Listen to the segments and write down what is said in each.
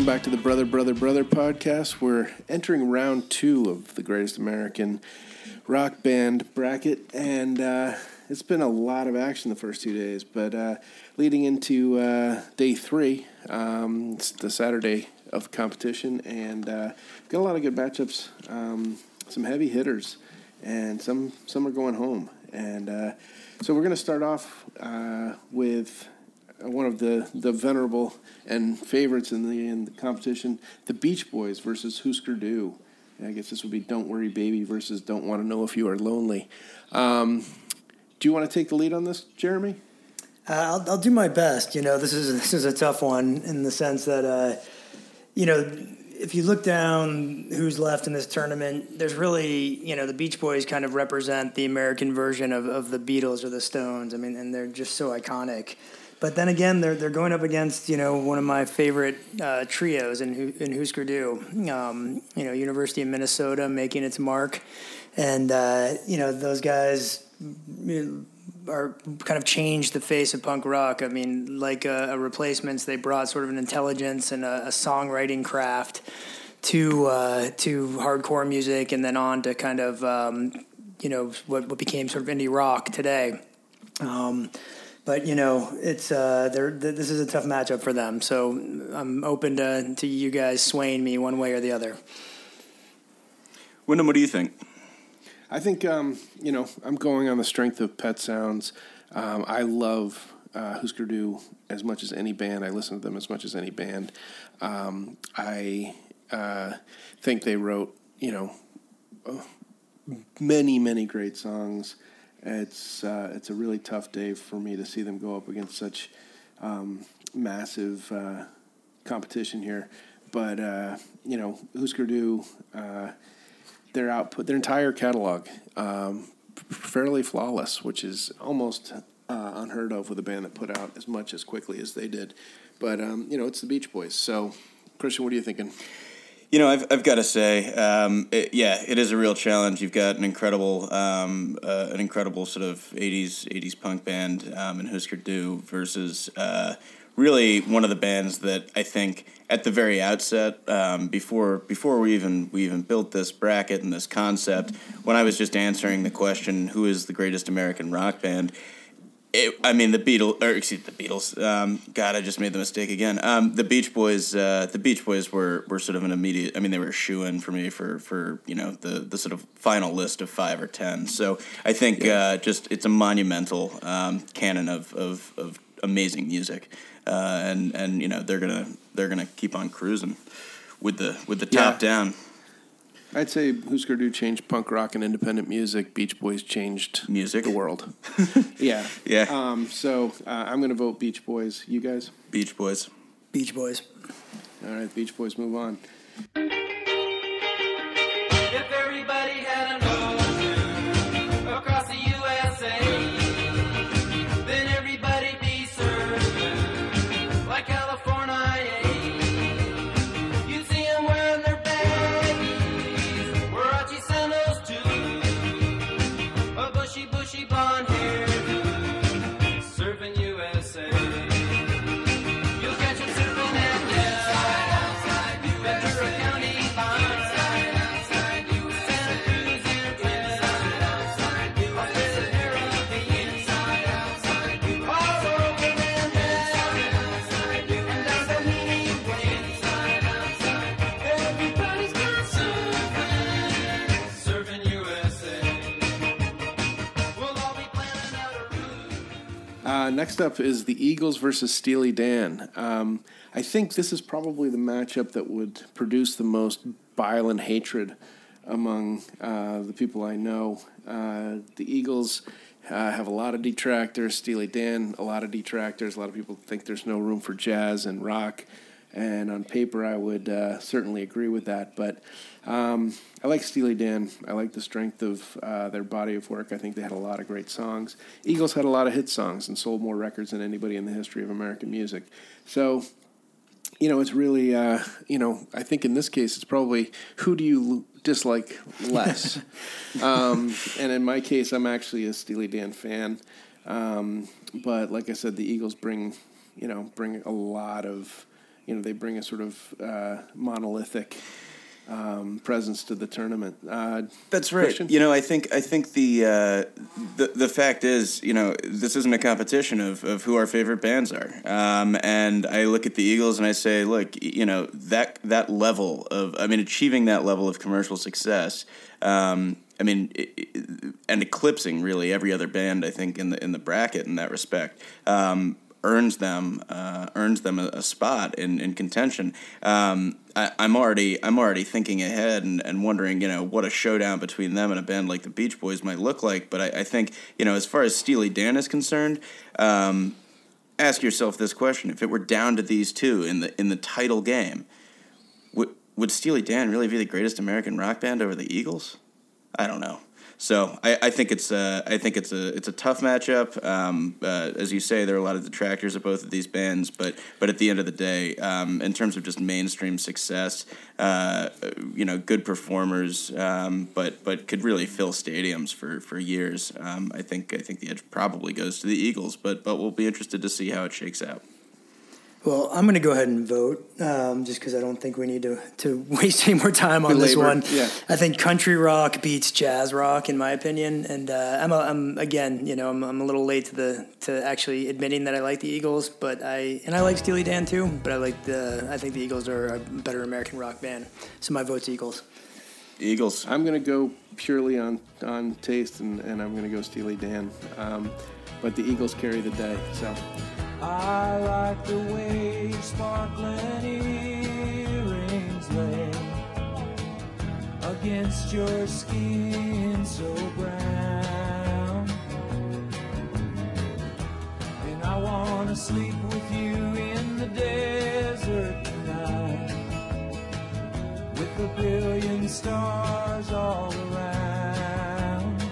Welcome back to the Brother, Brother, Brother podcast. We're entering round two of the Greatest American Rock Band bracket, and uh, it's been a lot of action the first two days. But uh, leading into uh, day three, um, it's the Saturday of competition, and uh, got a lot of good matchups, um, some heavy hitters, and some some are going home. And uh, so we're going to start off uh, with one of the, the venerable and favorites in the, in the competition, the Beach Boys versus Husker Du. I guess this would be Don't Worry Baby versus Don't Want to Know If You Are Lonely. Um, do you want to take the lead on this, Jeremy? Uh, I'll, I'll do my best. You know, this is this is a tough one in the sense that, uh, you know, if you look down who's left in this tournament, there's really, you know, the Beach Boys kind of represent the American version of, of the Beatles or the Stones. I mean, and they're just so iconic. But then again, they're they're going up against you know one of my favorite uh, trios in in Husker Du. Um, you know, University of Minnesota making its mark, and uh, you know those guys are kind of changed the face of punk rock. I mean, like a, replacements, they brought sort of an intelligence and a, a songwriting craft to uh, to hardcore music, and then on to kind of um, you know what what became sort of indie rock today. Um, but you know, it's uh, they're, this is a tough matchup for them. So I'm open to to you guys swaying me one way or the other. Wyndham, what do you think? I think um, you know I'm going on the strength of Pet Sounds. Um, I love uh, Husker Du as much as any band. I listen to them as much as any band. Um, I uh, think they wrote you know many many great songs it's uh, it's a really tough day for me to see them go up against such um, massive uh, competition here. But uh, you know, Husker Du, uh, their output, their entire catalog, um, fairly flawless, which is almost uh, unheard of with a band that put out as much as quickly as they did. But um, you know, it's the Beach Boys. So, Christian, what are you thinking? You know, I've, I've got to say, um, it, yeah, it is a real challenge. You've got an incredible, um, uh, an incredible sort of '80s '80s punk band um, in Husker Du versus uh, really one of the bands that I think at the very outset, um, before before we even we even built this bracket and this concept, when I was just answering the question, "Who is the greatest American rock band?" It, I mean the Beatles, or excuse the Beatles. Um, God, I just made the mistake again. Um, the Beach Boys, uh, the Beach Boys were, were sort of an immediate. I mean, they were a shoe in for me for, for you know the, the sort of final list of five or ten. So I think yeah. uh, just it's a monumental um, canon of, of, of amazing music, uh, and and you know they're gonna they're gonna keep on cruising with the with the top yeah. down. I'd say Husker Du changed punk rock and independent music. Beach Boys changed music, the world. yeah, yeah. Um, so uh, I'm going to vote Beach Boys. You guys? Beach Boys. Beach Boys. All right, Beach Boys. Move on. Next up is the Eagles versus Steely Dan. Um, I think this is probably the matchup that would produce the most bile and hatred among uh, the people I know. Uh, the Eagles uh, have a lot of detractors. Steely Dan, a lot of detractors. A lot of people think there's no room for jazz and rock. And on paper, I would uh, certainly agree with that. But um, I like Steely Dan. I like the strength of uh, their body of work. I think they had a lot of great songs. Eagles had a lot of hit songs and sold more records than anybody in the history of American music. So, you know, it's really, uh, you know, I think in this case, it's probably who do you dislike less? um, and in my case, I'm actually a Steely Dan fan. Um, but like I said, the Eagles bring, you know, bring a lot of you know they bring a sort of uh, monolithic um, presence to the tournament. Uh, That's right. Christian? You know, I think I think the uh, the the fact is, you know, this isn't a competition of, of who our favorite bands are. Um, and I look at the Eagles and I say, look, you know, that that level of, I mean, achieving that level of commercial success. Um, I mean, i i and eclipsing really every other band, I think, in the in the bracket in that respect. Um, earns them uh, earns them a, a spot in, in contention. Um, I, I'm already I'm already thinking ahead and, and wondering you know what a showdown between them and a band like the Beach Boys might look like. But I, I think you know as far as Steely Dan is concerned. Um, ask yourself this question: If it were down to these two in the in the title game, would would Steely Dan really be the greatest American rock band over the Eagles? I don't know. So I, I think it's a, I think it's a it's a tough matchup. Um, uh, as you say, there are a lot of detractors of both of these bands, but but at the end of the day, um, in terms of just mainstream success, uh, you know, good performers, um, but but could really fill stadiums for for years. Um, I think I think the edge probably goes to the Eagles, but but we'll be interested to see how it shakes out. Well, I'm going to go ahead and vote, um, just because I don't think we need to, to waste any more time on this one. yeah. I think country rock beats jazz rock, in my opinion. And uh, I'm, a, I'm again, you know, I'm, I'm a little late to the to actually admitting that I like the Eagles, but I and I like Steely Dan too. But I like the I think the Eagles are a better American rock band, so my vote's Eagles. Eagles. I'm going to go purely on on taste, and, and I'm going to go Steely Dan. Um, but the Eagles carry the day. So I like the way sparkling earrings lay against your skin so brown. And I wanna sleep with you in the desert tonight with a billion stars all around.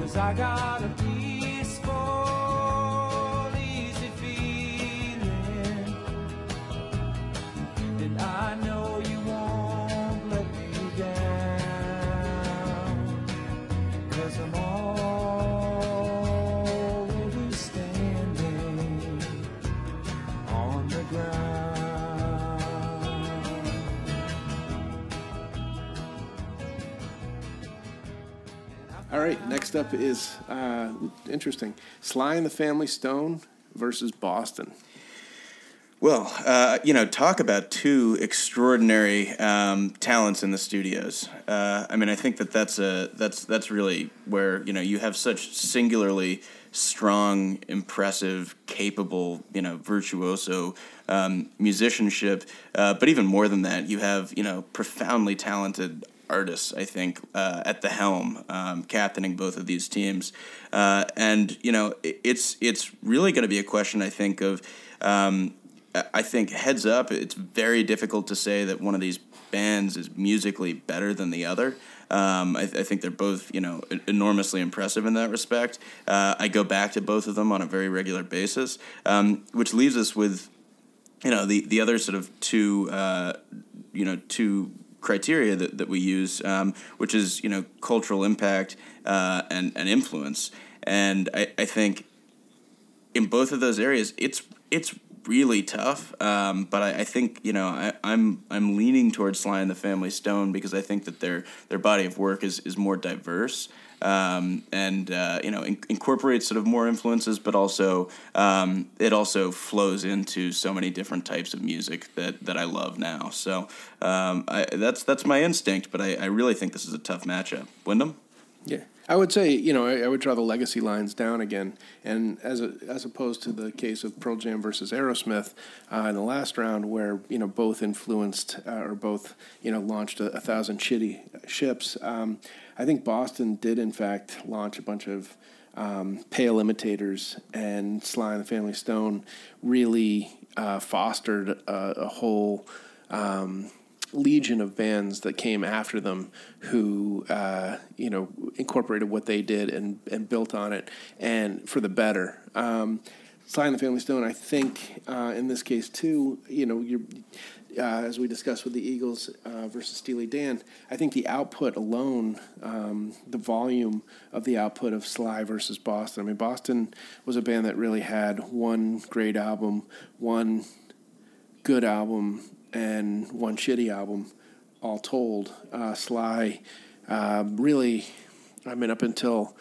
Cause I got right, next up is uh, interesting: Sly and the Family Stone versus Boston. Well, uh, you know, talk about two extraordinary um, talents in the studios. Uh, I mean, I think that that's a that's that's really where you know you have such singularly strong, impressive, capable, you know, virtuoso um, musicianship. Uh, but even more than that, you have you know profoundly talented artists, I think, uh, at the helm, um, captaining both of these teams. Uh, and you know, it, it's it's really going to be a question, I think, of um, I- think heads up, it's very difficult to say that one of these bands is musically better than the other. Um, I, I think they're both, you know, enormously impressive in that respect. Uh, I go back to both of them on a very regular basis, um, which leaves us with you know the the other sort of two uh, you know two criteria that, that we use um, which is you know cultural impact uh, and, and influence. And I, I think in both of those areas it's it's really tough um, but I, I think you know I, I'm I'm leaning towards Sly and the Family Stone because I think that their their body of work is, is more diverse um, and uh, you know in, incorporates sort of more influences, but also um, it also flows into so many different types of music that, that I love now. So um, I, that's that's my instinct, but I, I really think this is a tough matchup. Wyndham. Yeah, I would say you know I, I would draw the legacy lines down again, and as a, as opposed to the case of Pearl Jam versus Aerosmith uh, in the last round, where you know both influenced uh, or both you know launched a, a thousand shitty ships. Um, I think Boston did in fact launch a bunch of um, pale imitators, and Sly and the Family Stone really uh, fostered a, a whole. Um, legion of bands that came after them who uh, you know incorporated what they did and, and built on it and for the better um, Sly and the Family Stone I think uh, in this case too you know uh, as we discussed with the Eagles uh, versus Steely Dan, I think the output alone, um, the volume of the output of Sly versus Boston. I mean, Boston was a band that really had one great album, one good album and one shitty album, all told. Uh, Sly, uh, really, I mean, up until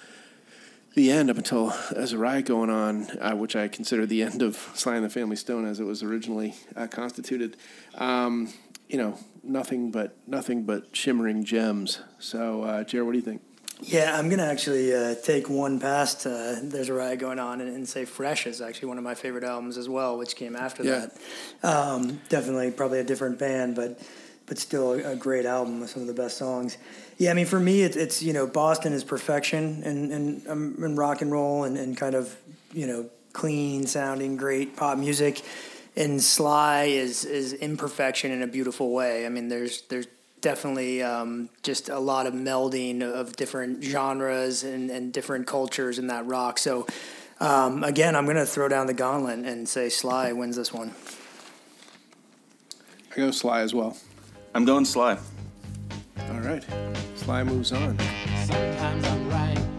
the end, up until as a riot going on, uh, which I consider the end of Sly and the Family Stone as it was originally uh, constituted. Um, you know, nothing but nothing but shimmering gems. So, uh, Jared, what do you think? Yeah, I'm gonna actually uh, take one past uh, "There's a Riot Going On" and, and say "Fresh" is actually one of my favorite albums as well, which came after Yeah. that. Um, definitely, probably a different band, but but still a, a great album with some of the best songs. Yeah, I mean, for me, it's, it's you know Boston is perfection in in, um, in rock and roll and, and kind of you know clean sounding, great pop music. And Sly is is imperfection in a beautiful way. I mean, there's there's definitely um, just a lot of melding of different genres and, and different cultures in that rock. So um, again, I'm going to throw down the gauntlet and say Sly wins this one. I go Sly as well. I'm going Sly. All right, Sly moves on. Sometimes I'm right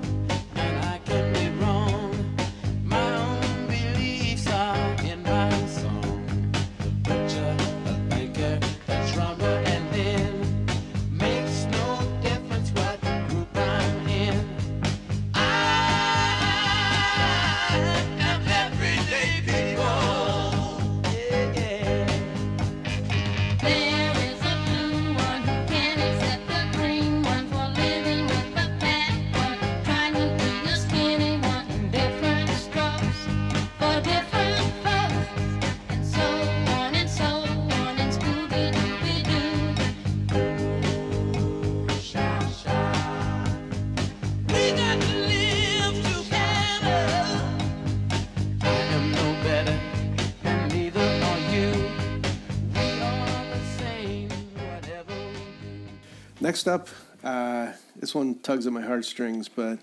Next up, uh, this one tugs at my heartstrings, but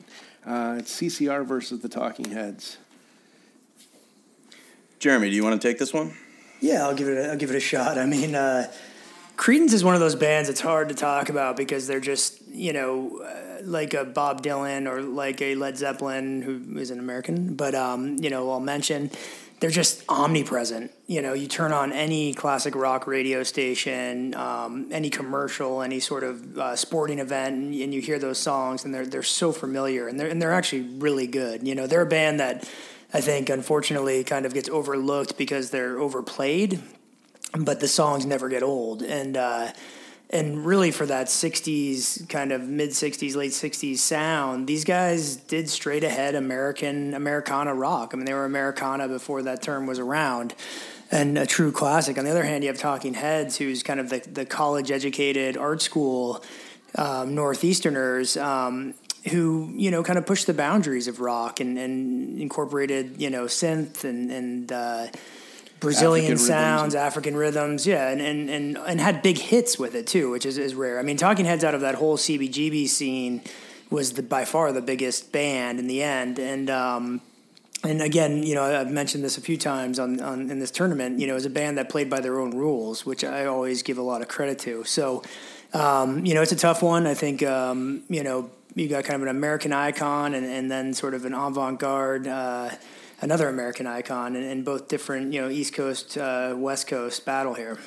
uh, it's CCR versus the Talking Heads. Jeremy, do you want to take this one? Yeah, I'll give it. A, I'll give it a shot. I mean, uh, Creedence is one of those bands that's hard to talk about because they're just you know uh, like a Bob Dylan or like a Led Zeppelin who is an American, but um, you know I'll mention they're just omnipresent. You know, you turn on any classic rock radio station, um, any commercial, any sort of uh, sporting event, and, and you hear those songs, and they're they're so familiar, and they're and they're actually really good. You know, they're a band that I think unfortunately kind of gets overlooked because they're overplayed, but the songs never get old, and uh, and really for that '60s kind of mid '60s, late '60s sound, these guys did straight ahead American Americana rock. I mean, they were Americana before that term was around. And a true classic. On the other hand, you have Talking Heads, who's kind of the, the college educated art school um, Northeasterners um, who, you know, kind of pushed the boundaries of rock and, and incorporated, you know, synth and, and uh, Brazilian African rhythms. sounds, African rhythms, yeah, and, and, and, and had big hits with it too, which is, is rare. I mean, Talking Heads out of that whole CBGB scene was the by far the biggest band in the end, and um, and again, you know, I've mentioned this a few times on, on in this tournament. You know, as a band that played by their own rules, which I always give a lot of credit to. So, um, you know, it's a tough one. I think, um, you know, you got kind of an American icon and, and then sort of an avant garde, uh, another American icon, and, both different, you know, East Coast, uh, West Coast battle here.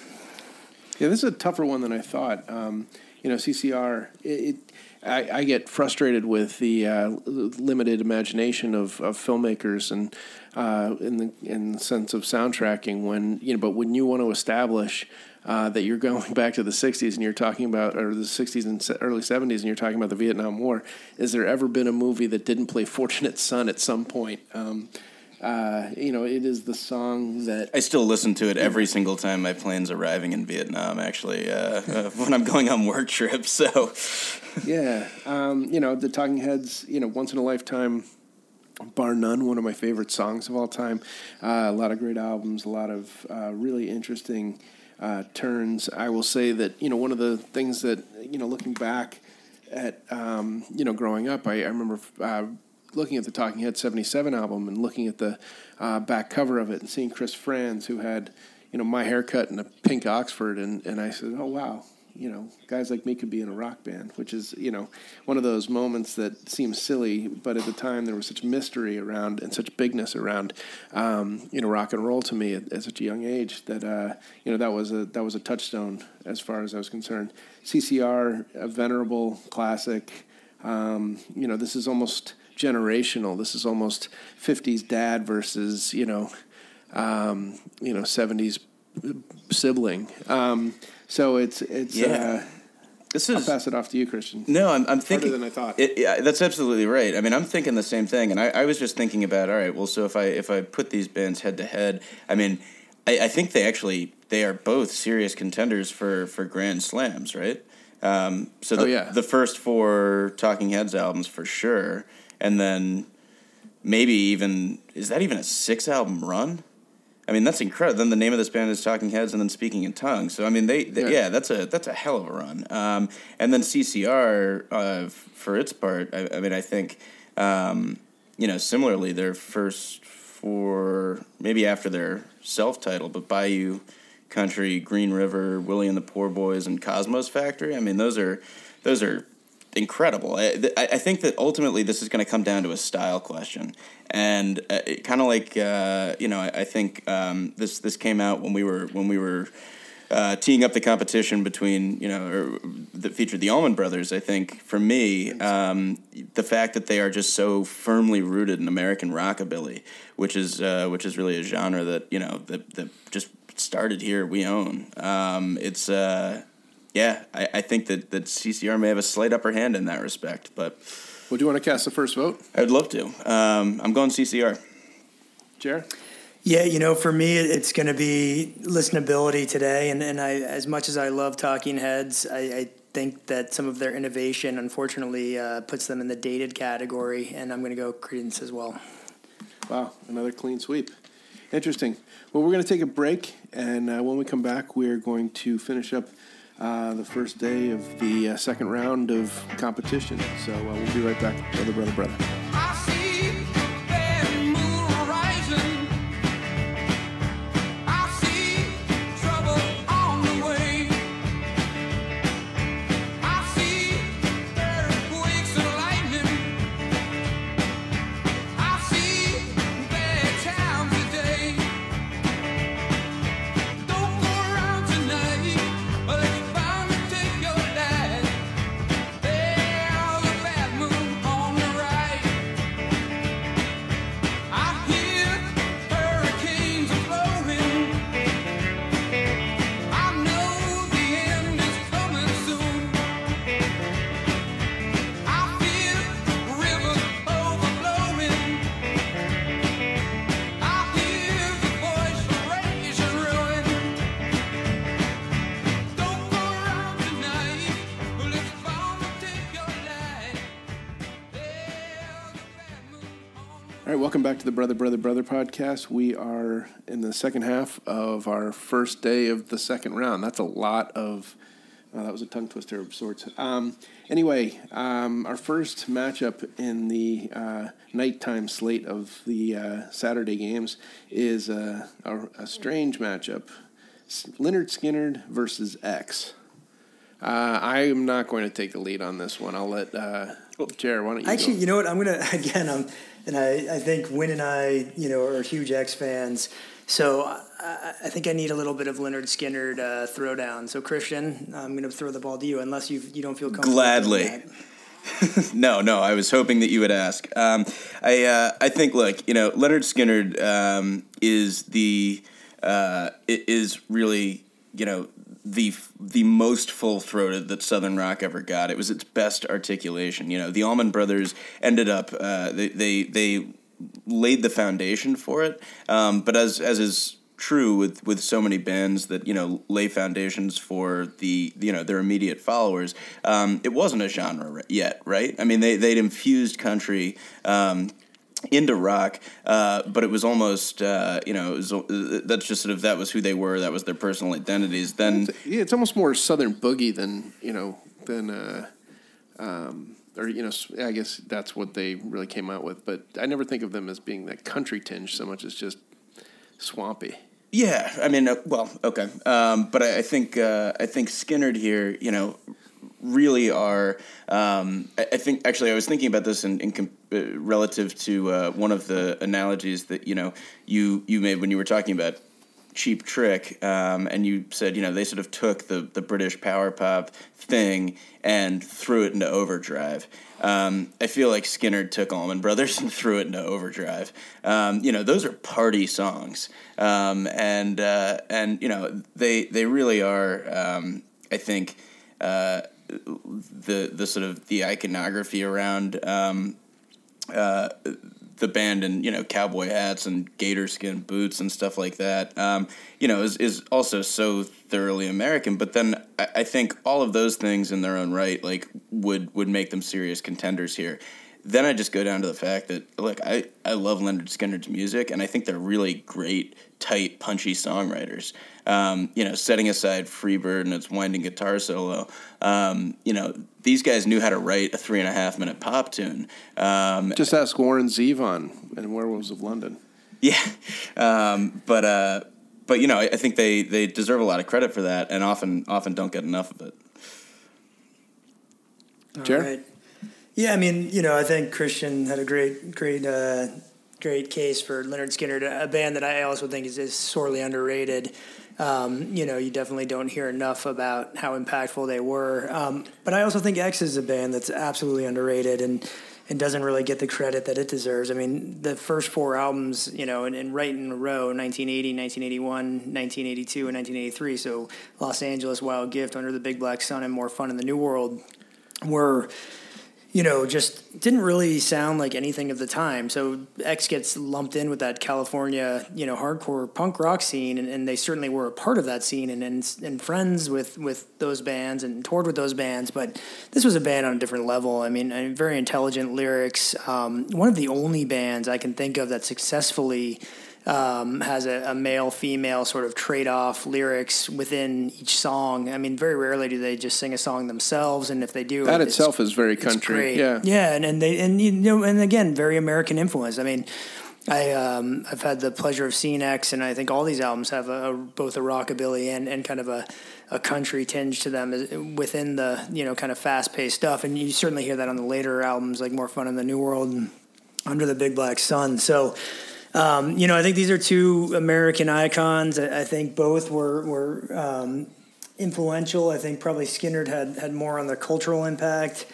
Yeah, this is a tougher one than I thought. Um, you know, CCR. It, it I, I get frustrated with the uh, limited imagination of, of filmmakers and uh, in the in the sense of soundtracking. When you know, but when you want to establish uh, that you're going back to the '60s and you're talking about, or the '60s and early '70s, and you're talking about the Vietnam War, is there ever been a movie that didn't play "Fortunate Son" at some point? Um, uh, you know, it is the song that I still listen to it every single time my plane's arriving in Vietnam. Actually, uh, uh, when I'm going on work trips. So, Yeah, um, you know the Talking Heads. You know, once in a lifetime, bar none, one of my favorite songs of all time. Uh, a lot of great albums, a lot of uh, really interesting uh, turns. I will say that you know one of the things that you know looking back at um, you know growing up, I, I remember. Looking at the Talking Heads '77 album and looking at the uh, back cover of it and seeing Chris Frantz, who had, you know, my haircut and a pink Oxford, and, and I said, "Oh wow, you know, guys like me could be in a rock band, which is, you know, one of those moments that seems silly, but at the time there was such mystery around and such bigness around, um, you know, rock and roll to me at, at such a young age that, uh, you know, that was a that was a touchstone as far as I was concerned. CCR, a venerable classic. Um, you know, this is almost generational. This is almost '50s dad versus, you know, um, you know, '70s sibling. Um, so it's it's. Yeah. Uh, This I'll is pass it off to you, Christian. No, I'm, I'm thinking than I thought. It, yeah, that's absolutely right. I mean, I'm thinking the same thing, and I, I was just thinking about all right. Well, so if I if I put these bands head to head, I mean, I, I think they actually they are both serious contenders for for grand slams, right? Um, so the, Oh, yeah. the first four Talking Heads albums for sure, and then maybe even is that even a six album run? I mean, that's incredible. Then the name of this band is Talking Heads, and then Speaking in Tongues. So I mean, they, they Yeah. yeah. that's a that's a hell of a run. Um, and then CCR, uh, f- for its part, I, I mean, I think, um, you know, similarly, their first four, maybe after their self title, but Bayou Country, Green River, Willie and the Poor Boys, and Cosmo's Factory. I mean, those are those are incredible. I, I think that ultimately this is going to come down to a style question, and uh, kind of like uh, you know, I, I think um, this this came out when we were when we were. Uh, teeing up the competition between you know or that featured the Allman Brothers, I think for me, um, the fact that they are just so firmly rooted in American rockabilly, which is uh, which is really a genre that you know that, that just started here. We own. Um, it's uh, yeah, I, I think that, that CCR may have a slight upper hand in that respect, but Would you want to cast the first vote, I'd love to. Um, I'm going CCR. Jared? Yeah, you know, for me, it's going to be listenability today, and and I, as much as I love Talking Heads, I, I think that some of their innovation, unfortunately, uh, puts them in the dated category, and I'm going to go Creedence as well. Wow, another clean sweep. Interesting. Well, we're going to take a break, and uh, when we come back, we're going to finish up uh, the first day of the uh, second round of competition. So uh, we'll be right back, brother, brother, brother. Welcome back to the Brother, Brother, Brother podcast. We are in the second half of our first day of the second round. That's a lot of. Uh, that was a tongue twister of sorts. Um, anyway, um, our first matchup in the uh, nighttime slate of the uh, Saturday games is uh, a, a strange matchup: Lynyrd Skynyrd versus X. Uh, I am not going to take the lead on this one. I'll let uh, Jared. Why don't you Actually, go? you know what? I'm gonna again. I'm, and I, I think Win and I, you know, are huge X fans. So I, I- I think I need a little bit of Lynyrd Skynyrd uh, throwdown. So Christian, I'm gonna throw the ball to you, unless you you don't feel comfortable. Gladly. No, no, I was hoping that you would ask. Um, I, uh, I think, look, you know, Lynyrd Skynyrd um, is the uh, is really, you know, the the most full throated that Southern rock ever got. It was its best articulation. You know, the Allman Brothers ended up uh, they, they they laid the foundation for it. Um, but as as is true with with so many bands that you know lay foundations for the you know their immediate followers, um, it wasn't a genre yet, right? I mean, they they'd infused country. Um, into rock, uh, but it was almost uh, you know was, uh, that's just sort of that was who they were, that was their personal identities. Then Yeah, it's almost more Southern boogie than you know than, uh, um, or you know, I guess that's what they really came out with. But I never think of them as being that country tinge so much as just swampy. Yeah, I mean, uh, well, okay, um, but I, I think uh, I think Skynyrd here, you know, really are. Um, I, I think actually, I was thinking about this in, in relative to uh, one of the analogies that you know you you made when you were talking about cheap trick um, and you said you know they sort of took the, the british power pop thing and threw it into overdrive. Um, i feel like skinner took allman brothers and threw it into overdrive. Um, you know those are party songs. Um, and uh, and you know they they really are um, i think uh, the the sort of the iconography around um, uh, the band in you know cowboy hats and gator skin boots and stuff like that. Um, you know, is is also so thoroughly American. But then I, I think all of those things in their own right, like would would make them serious contenders here. Then I just go down to the fact that look, I, I love Lynyrd Skynyrd's music, and I think they're really great, tight, punchy songwriters. Um, you know, setting aside Freebird and its winding guitar solo, um, you know, these guys knew how to write a three and a half minute pop tune. Um, Just ask Warren Zevon and Werewolves of London. yeah, um, but uh, but you know, I, I think they, they deserve a lot of credit for that, and often often don't get enough of it. Jer? Right. Yeah, I mean, you know, I think Christian had a great, great, uh, great case for Lynyrd Skynyrd, a band that I also think is, is sorely underrated. Um, you know, you definitely don't hear enough about how impactful they were. Um, but I also think X is a band that's absolutely underrated and and doesn't really get the credit that it deserves. I mean, the first four albums, you know, and, and right in a row 1980, 1981, 1982, and 1983. So Los Angeles, Wild Gift, Under the Big Black Sun, and More Fun in the New World were you know, just didn't really sound like anything of the time. So X gets lumped in with that California, you know, hardcore punk rock scene, and, and they certainly were a part of that scene and, and and friends with with those bands and toured with those bands. But this was a band on a different level. I mean, I mean, very intelligent lyrics. Um, one of the only bands I can think of that successfully um, has a, a male female sort of trade off lyrics within each song. I mean, very rarely do they just sing a song themselves, and if they do, That it's- itself is very country. Yeah. yeah, and, and they and you know, and again, very American influence. I mean. I um, I've had the pleasure of seeing X, and I think all these albums have a, a both a rockabilly and, and kind of a, a country tinge to them within the you know kind of fast paced stuff, and you certainly hear that on the later albums like More Fun in the New World and Under the Big Black Sun. So, um, you know, I think these are two American icons. I, I think both were were um, influential. I think probably Skinner had had more on the cultural impact.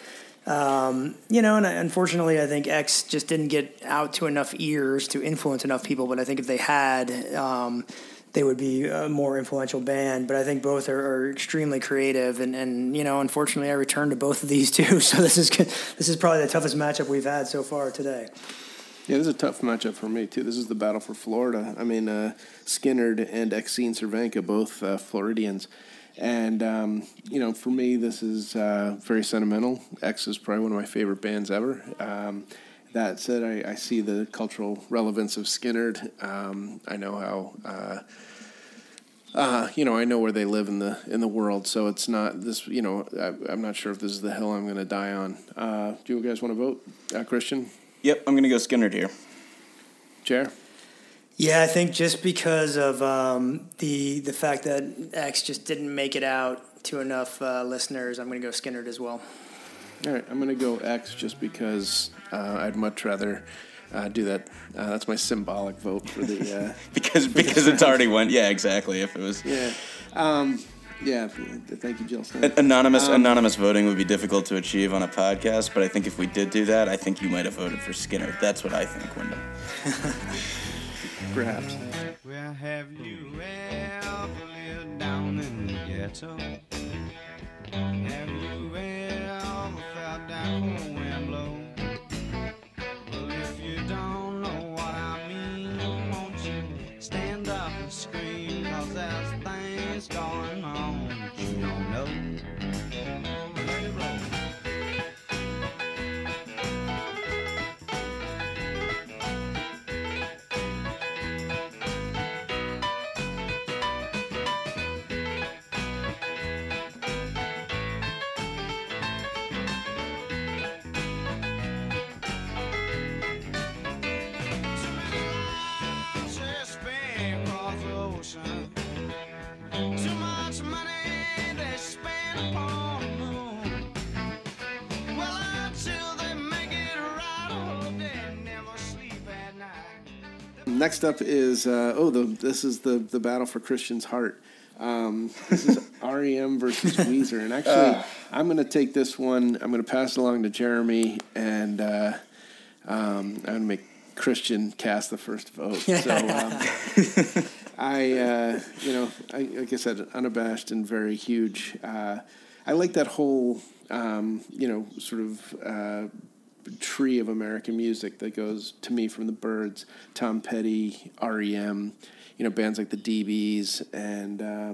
Um, you know, and unfortunately, I think X just didn't get out to enough ears to influence enough people. But I think if they had, um, they would be a more influential band. But I think both are, are extremely creative, and, and you know, unfortunately, I returned to both of these two. So this is this is probably the toughest matchup we've had so far today. Yeah, this is a tough matchup for me too. This is the battle for Florida. I mean, uh, Skynyrd and Exene Cervenka, both uh, Floridians, and um, you know, for me, this is uh, very sentimental. X is probably one of my favorite bands ever. Um, that said, I, I see the cultural relevance of Skynyrd. Um, I know how. Uh, uh, you know, I know where they live in the in the world, so it's not this. You know, I, I'm not sure if this is the hill I'm going to die on. Uh, do you guys want to vote, uh, Christian? Yep, I'm gonna go Skinner here. Chair? Yeah, I think just because of um, the the fact that X just didn't make it out to enough uh, listeners, I'm going to go Skynyrd as well. All right, I'm going to go X just because uh, I'd much rather uh, do that. Uh, that's my symbolic vote for the. Uh, because because it's already went. Yeah, exactly. If it was yeah. Um, yeah. Thank you, Jill. An- anonymous um, anonymous voting would be difficult to achieve on a podcast, but I think if we did do that, I think you might have voted for Skinner. That's what I think, Wyndham. Perhaps. Well, have you ever lived down in the ghetto? Have you ever felt that Um, next up is uh, oh the this is the the battle for Christian's heart. Um, this is REM versus Weezer, and actually I'm going to take this one. I'm going to pass it along to Jeremy, and uh, um, I'm going to make Christian cast the first vote. So um, I, uh, you know, I, like I said, unabashed and very huge. Uh, I like that whole, um, you know, sort of uh, tree of American music that goes to me from the Byrds, Tom Petty, REM, you know, bands like the DBs, and uh,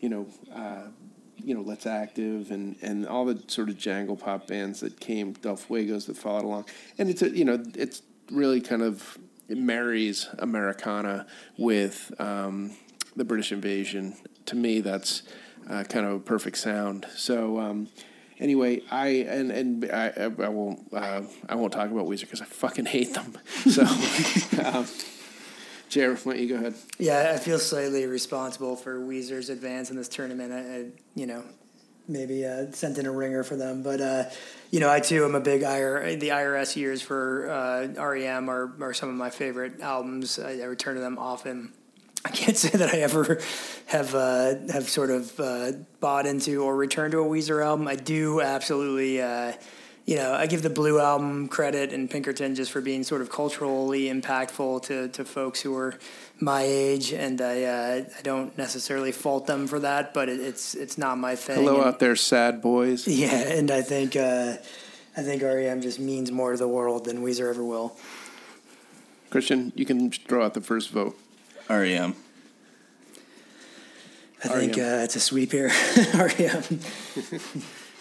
you know, uh, you know, Let's Active, and and all the sort of jangle pop bands that came, Del Fuegos that followed along, and it's a, you know, it's really kind of it marries Americana with um, the British invasion. To me, that's uh, kind of a perfect sound. So. Um, Anyway, I and and I I I won't uh, I won't talk about Weezer because I fucking hate them. So, um, Jared, why don't you go ahead? Yeah, I feel slightly responsible for Weezer's advance in this tournament. I, I you know, maybe uh, sent in a ringer for them, but uh, you know, I too am a big IR. The IRS years for uh, REM are, are some of my favorite albums. I, I return to them often. I can't say that I ever have uh, have sort of uh, bought into or returned to a Weezer album. I do absolutely. Uh, you know, I give the Blue album credit and Pinkerton just for being sort of culturally impactful to, to folks who are my age, and I uh, I don't necessarily fault them for that, but it, it's it's not my thing. Hello And- out there, sad boys. yeah, and I think uh, I think REM just means more to the world than Weezer ever will. Christian, you can throw out the first vote. REM. I think uh, it's a sweep here. REM.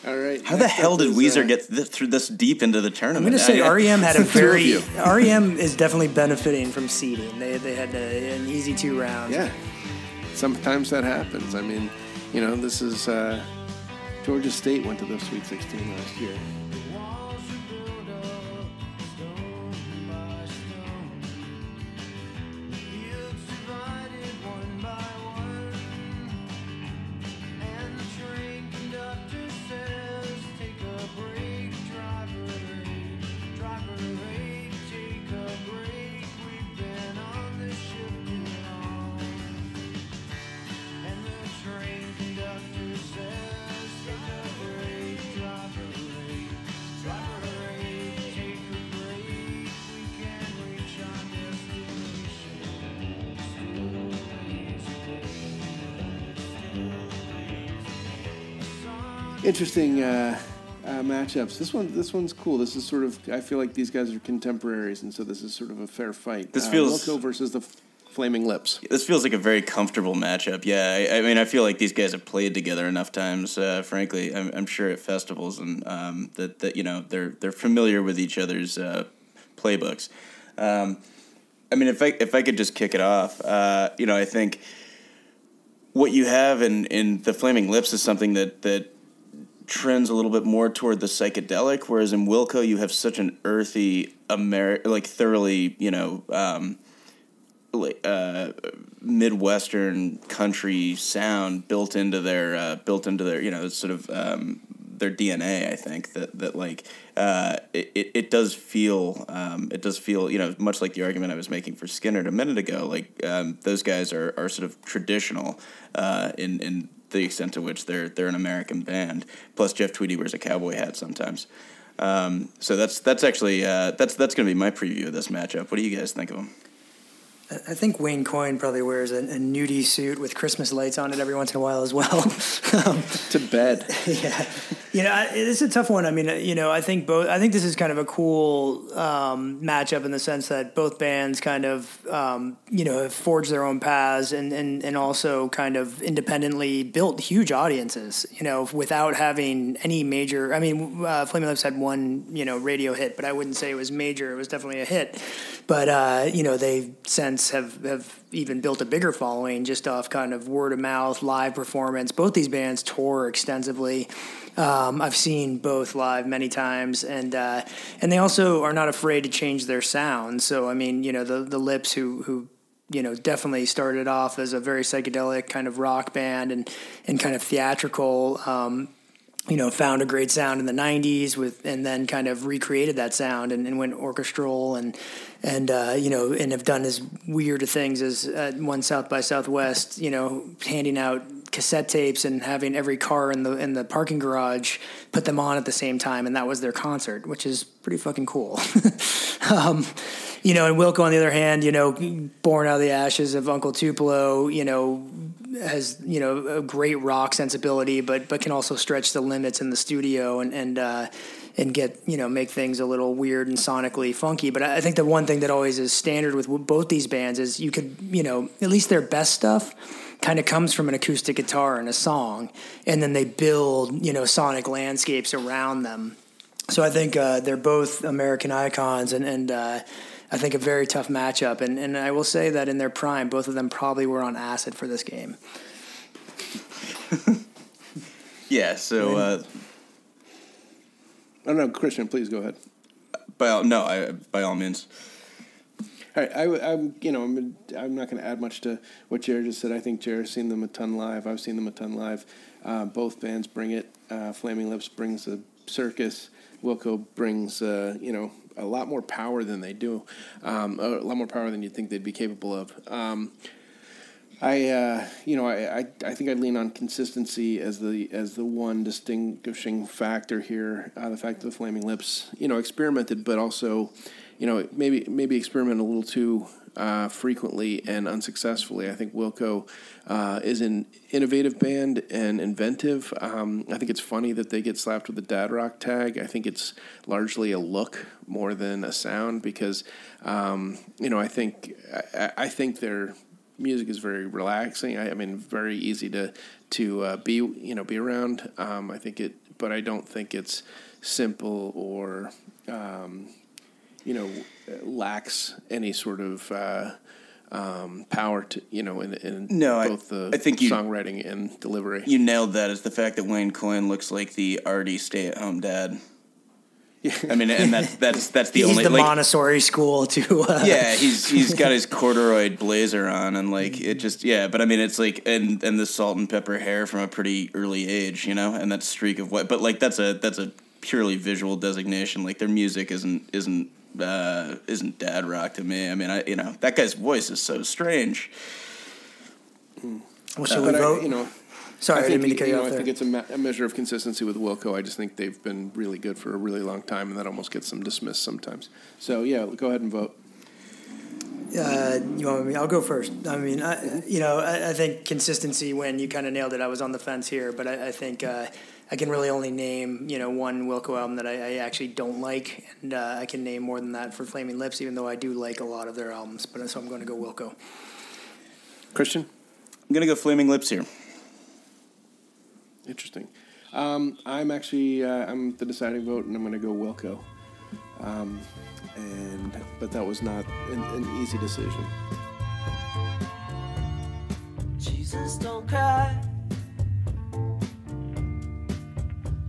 All right. How the hell did is, Weezer uh, get th- through this deep into the tournament? I'm going to say I- I- REM had a Two very. REM is definitely benefiting from seeding. They they had a, an easy two rounds. Yeah. Sometimes that happens. I mean, you know, this is uh, Georgia State went to the Sweet 16 last year. Interesting uh, uh, matchups. This one, this one's cool. This is sort of. I feel like these guys are contemporaries, and so this is sort of a fair fight. This uh, feels- Wilco versus the Flaming Lips. This feels like a very comfortable matchup. Yeah, I, I mean, I feel like these guys have played together enough times. Uh, frankly, I'm, I'm sure at festivals and um, that that you know they're they're familiar with each other's uh, playbooks. Um, I mean, if I if I could just kick it off, uh, you know, I think what you have in in the Flaming Lips is something that that trends a little bit more toward the psychedelic, whereas in Wilco you have such an earthy, Ameri- like thoroughly, you know. Um, uh, midwestern country sound built into their uh, built into their you know sort of um, their DNA. I think that that like uh, it, it it does feel um, it does feel you know much like the argument I was making for Skinner a minute ago. Like um, those guys are, are sort of traditional uh, in in the extent to which they're they're an American band. Plus Jeff Tweedy wears a cowboy hat sometimes. Um, so that's that's actually uh, that's that's going to be my preview of this matchup. What do you guys think of them? I think Wayne Coyne probably wears a, a nudie suit with Christmas lights on it every once in a while as well. um, To bed. yeah, you know, I- it's a tough one. I mean, uh, you know, I think both. I think this is kind of a cool um, matchup in the sense that both bands kind of, um, you know, have forged their own paths and, and and also kind of independently built huge audiences. You know, without having any major. I mean, uh, Flaming Lips had one, you know, radio hit, but I wouldn't say it was major. It was definitely a hit. But uh, you know, they since have have even built a bigger following just off kind of word of mouth, live performance. Both these bands tour extensively. Um, I've seen both live many times, and uh, and they also are not afraid to change their sound. So I mean, you know, the the Lips who who you know definitely started off as a very psychedelic kind of rock band and and kind of theatrical. Um, you know, found a great sound in the '90s with, and then kind of recreated that sound and, and went orchestral and and uh, you know, and have done as weird things as uh, one South by Southwest, you know, handing out cassette tapes and having every car in the in the parking garage put them on at the same time, and that was their concert, which is pretty fucking cool. um, you know, and Wilco, on the other hand, you know, born out of the ashes of Uncle Tupelo, you know, has you know a great rock sensibility, but but can also stretch the limits in the studio and and uh, and get you know make things a little weird and sonically funky. But I I think the one thing that always is standard with both these bands is you could you know at least their best stuff kind of comes from an acoustic guitar and a song, and then they build you know sonic landscapes around them. So I think uh, they're both American icons, and and uh, I think a very tough matchup. And and I will say that in their prime, both of them probably were on acid for this game. Yeah. So don't know, Christian, please go ahead. by all, no, I, by all means. All right, I, am you know, I'm, I'm not going to add much to what Jared just said. I think Jared's seen them a ton live. I've seen them a ton live. Uh, both bands bring it. Uh, Flaming Lips brings a circus. Wilco brings, uh, you know, a lot more power than they do. Um, a lot more power than you'd think they'd be capable of. Um, I, uh, you know, I, I, I think I'd lean on consistency as the as the one distinguishing factor here. Uh, the fact that the Flaming Lips, you know, experimented, but also, you know, maybe maybe experiment a little too uh, frequently and unsuccessfully. I think Wilco uh, is an innovative band and inventive. Um, I think it's funny that they get slapped with the dad rock tag. I think it's largely a look more than a sound because, um, you know, I think I, I think they're music is very relaxing. I, I mean, very easy to to uh, be you know be around. Um, I think it, but I don't think it's simple or um, you know lacks any sort of. Uh, um, power to you know in, in No, I- both the I think you- songwriting and delivery. You nailed that. Is the fact that Wayne Coyne looks like the arty stay-at-home dad. Yeah. I mean, and that's that's that's the He's only the like, Montessori school to. Uh, yeah, he's he's got his corduroy blazer on, and like it just yeah. But I mean, it's like and and the salt and pepper hair from a pretty early age, you know, and that streak of white. But like that's a that's a purely visual designation. Like their music isn't isn't uh, isn't dad rock to me. I mean, I you know that guy's voice is so strange. Well, should we but I, vote? you know, Sorry, I, I think, didn't mean to cut you, know, off I there. think it's a, me- a measure of consistency with Wilco. I just think they've been really good for a really long time, and that almost gets them dismissed sometimes. So yeah, go ahead and vote. Uh, you want me? I'll go first. I mean, I, you know, I, I think consistency. When you kind of nailed it, I was on the fence here, but I, I think uh, I can really only name you know one Wilco album that I, I actually don't like, and uh, I can name more than that for Flaming Lips, even though I do like a lot of their albums. But so I'm going to go Wilco. Christian, I'm gonna go Flaming Lips here. interesting. Um, I'm actually uh, I'm the deciding vote, and I'm going to go Wilco. Um, and but that was not an, an easy decision. Jesus, don't cry.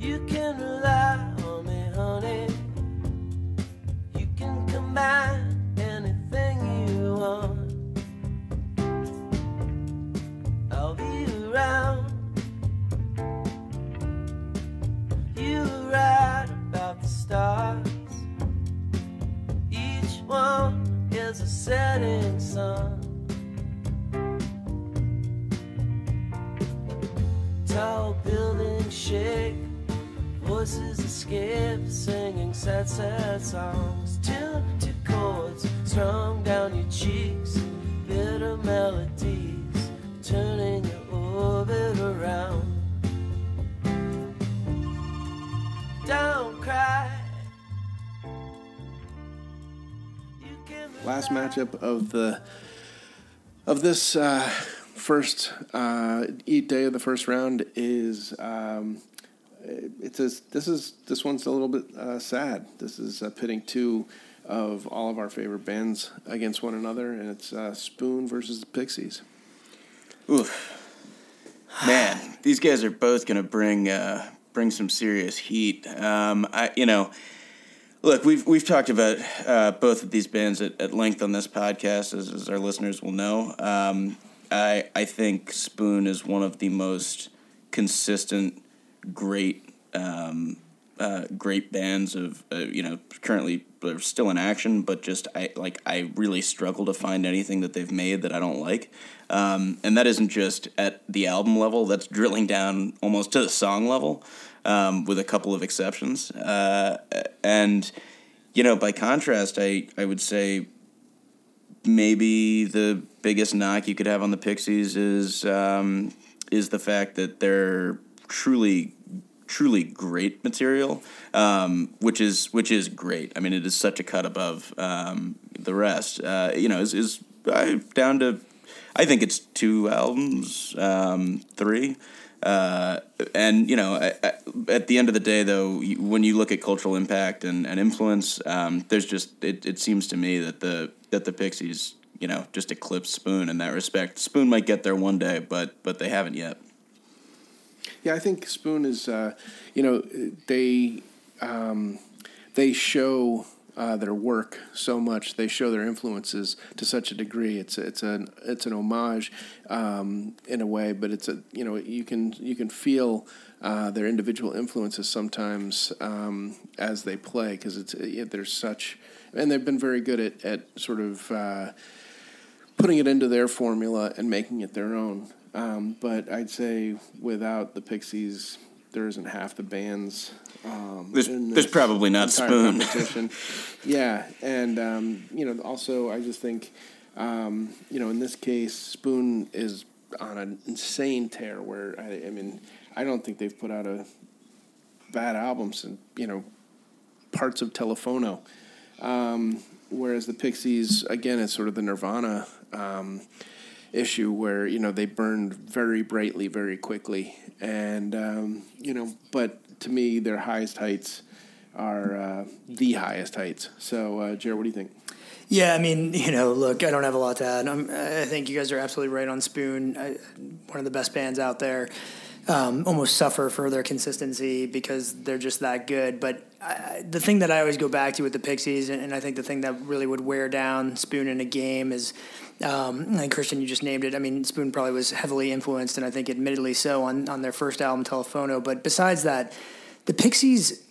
You can rely on me, honey. You can command anything you want. I'll be around. You were right about the stars. Each one is a setting sun. Tall buildings shake, voices escape, singing sad, sad songs. Tuned to chords strung down your cheeks, bitter melodies, turning your orbit around. Don't cry. Last matchup of the of this uh, first uh, eat day of the first round is um, it's a, this is this one's a little bit uh, sad. This is uh, pitting two of all of our favorite bands against one another, and it's uh, Spoon versus the Pixies. Oof. Man, these guys are both gonna bring uh, bring some serious heat. Um, I, you know, look, we've we've talked about uh, both of these bands at, at length on this podcast, as, as our listeners will know. Um, I I think Spoon is one of the most consistent, great um, uh, great bands of uh, you know currently they're still in action, but just I like I really struggle to find anything that they've made that I don't like, um, and that isn't just at the album level. That's drilling down almost to the song level, um, with a couple of exceptions, uh, and you know by contrast, I I would say maybe the biggest knock you could have on the Pixies is um, is the fact that they're truly truly great material, um, which is which is great. I mean, it is such a cut above um, the rest. Uh, you know, is is uh, down to I think it's two albums, um, three. Uh, and you know, I, I, at the end of the day, though, you, when you look at cultural impact and, and influence, um, there's just it, it seems to me that the that the Pixies, you know, just eclipse Spoon in that respect. Spoon might get there one day, but but they haven't yet. Yeah, I think Spoon is, uh, you know, they um, they show uh, their work so much. They show their influences to such a degree. It's it's an it's an homage um, in a way, but it's a you know you can you can feel. Uh, their individual influences sometimes um, as they play because it's it, there's such and they've been very good at, at sort of uh, putting it into their formula and making it their own. Um, but I'd say without the Pixies, there isn't half the bands. Um, There's- there's probably not Spoon. yeah, and um, you know, also I just think, um, you know, in this case, Spoon is on an insane tear. Where I, I mean, I don't think they've put out a bad album since you know parts of Telephono. Um, whereas the Pixies, again, it's sort of the Nirvana um, issue where you know they burned very brightly, very quickly, and um, you know, but to me, their highest heights are uh, the highest heights. So, uh, Jared, what do you think? Yeah, I mean, you know, look, I don't have a lot to add. I'm, I think you guys are absolutely right on Spoon. I, one of the best bands out there. Um, almost suffer for their consistency because they're just that good. But I, the thing that I always go back to with the Pixies, and, and I think the thing that really would wear down Spoon in a game is, um, and Christian, you just named it. I mean, Spoon probably was heavily influenced, and I think admittedly so on, on their first album, Telephono. But besides that, the Pixies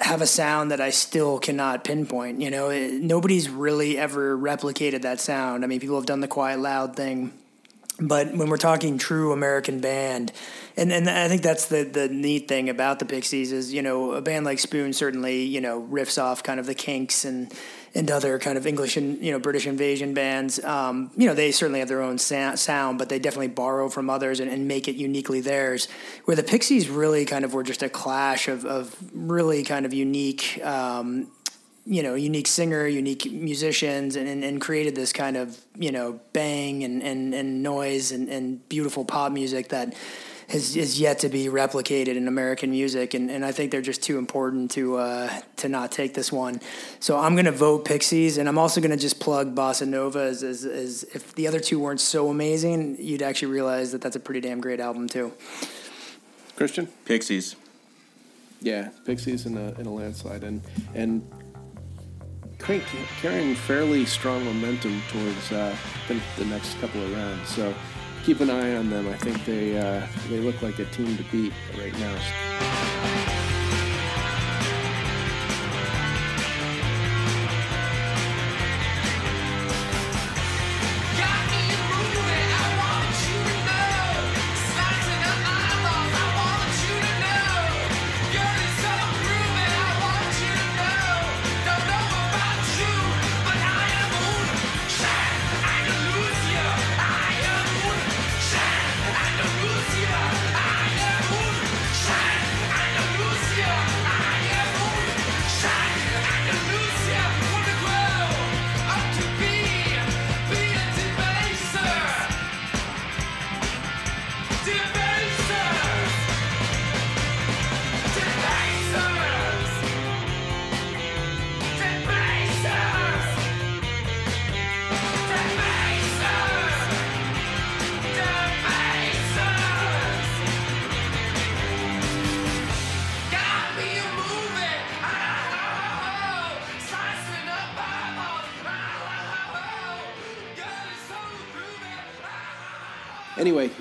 have a sound that I still cannot pinpoint. You know, it, nobody's really ever replicated that sound. I mean, people have done the quiet loud thing, but when we're talking true American band, and and I think that's the the neat thing about the Pixies is you know a band like Spoon certainly you know riffs off kind of the Kinks and and other kind of English and you know British invasion bands. Um, you know they certainly have their own sound, but they definitely borrow from others and, and make it uniquely theirs. Where the Pixies really kind of were just a clash of of really kind of unique. Um, you know, unique singer, unique musicians, and, and, and created this kind of, you know, bang and, and, and noise and, and beautiful pop music that has is yet to be replicated in American music. And, and I think they're just too important to uh, to not take this one. So I'm going to vote Pixies, and I'm also going to just plug Bossanova as, as, as if the other two weren't so amazing, you'd actually realize that that's a pretty damn great album, too. Christian? Pixies. Yeah, Pixies in a in a landslide, and and carrying, carrying fairly strong momentum towards uh, the, the next couple of rounds. So keep an eye on them. I think they uh, they look like a team to beat right now.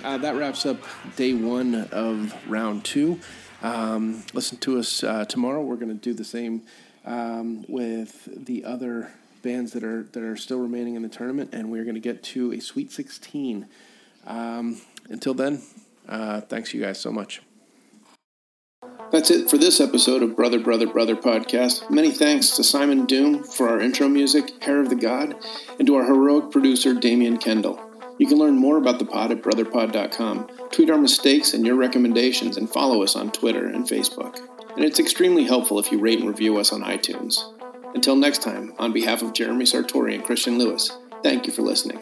Uh, that wraps up day one of round two. Um, listen to us uh, tomorrow. We're going to do the same um, with the other bands that are that are still remaining in the tournament, and we're going to get to a Sweet 16. Um, until then, uh, thanks you guys so much. That's it for this episode of Brother, Brother, Brother podcast. Many thanks to Simon Doom for our intro music, Hair of the God, and to our heroic producer, Damian Kendall. You can learn more about the pod at brotherpod.com. Tweet our mistakes and your recommendations, and follow us on Twitter and Facebook. And it's extremely helpful if you rate and review us on iTunes. Until next time, on behalf of Jeremy Sartori and Christian Lewis, thank you for listening.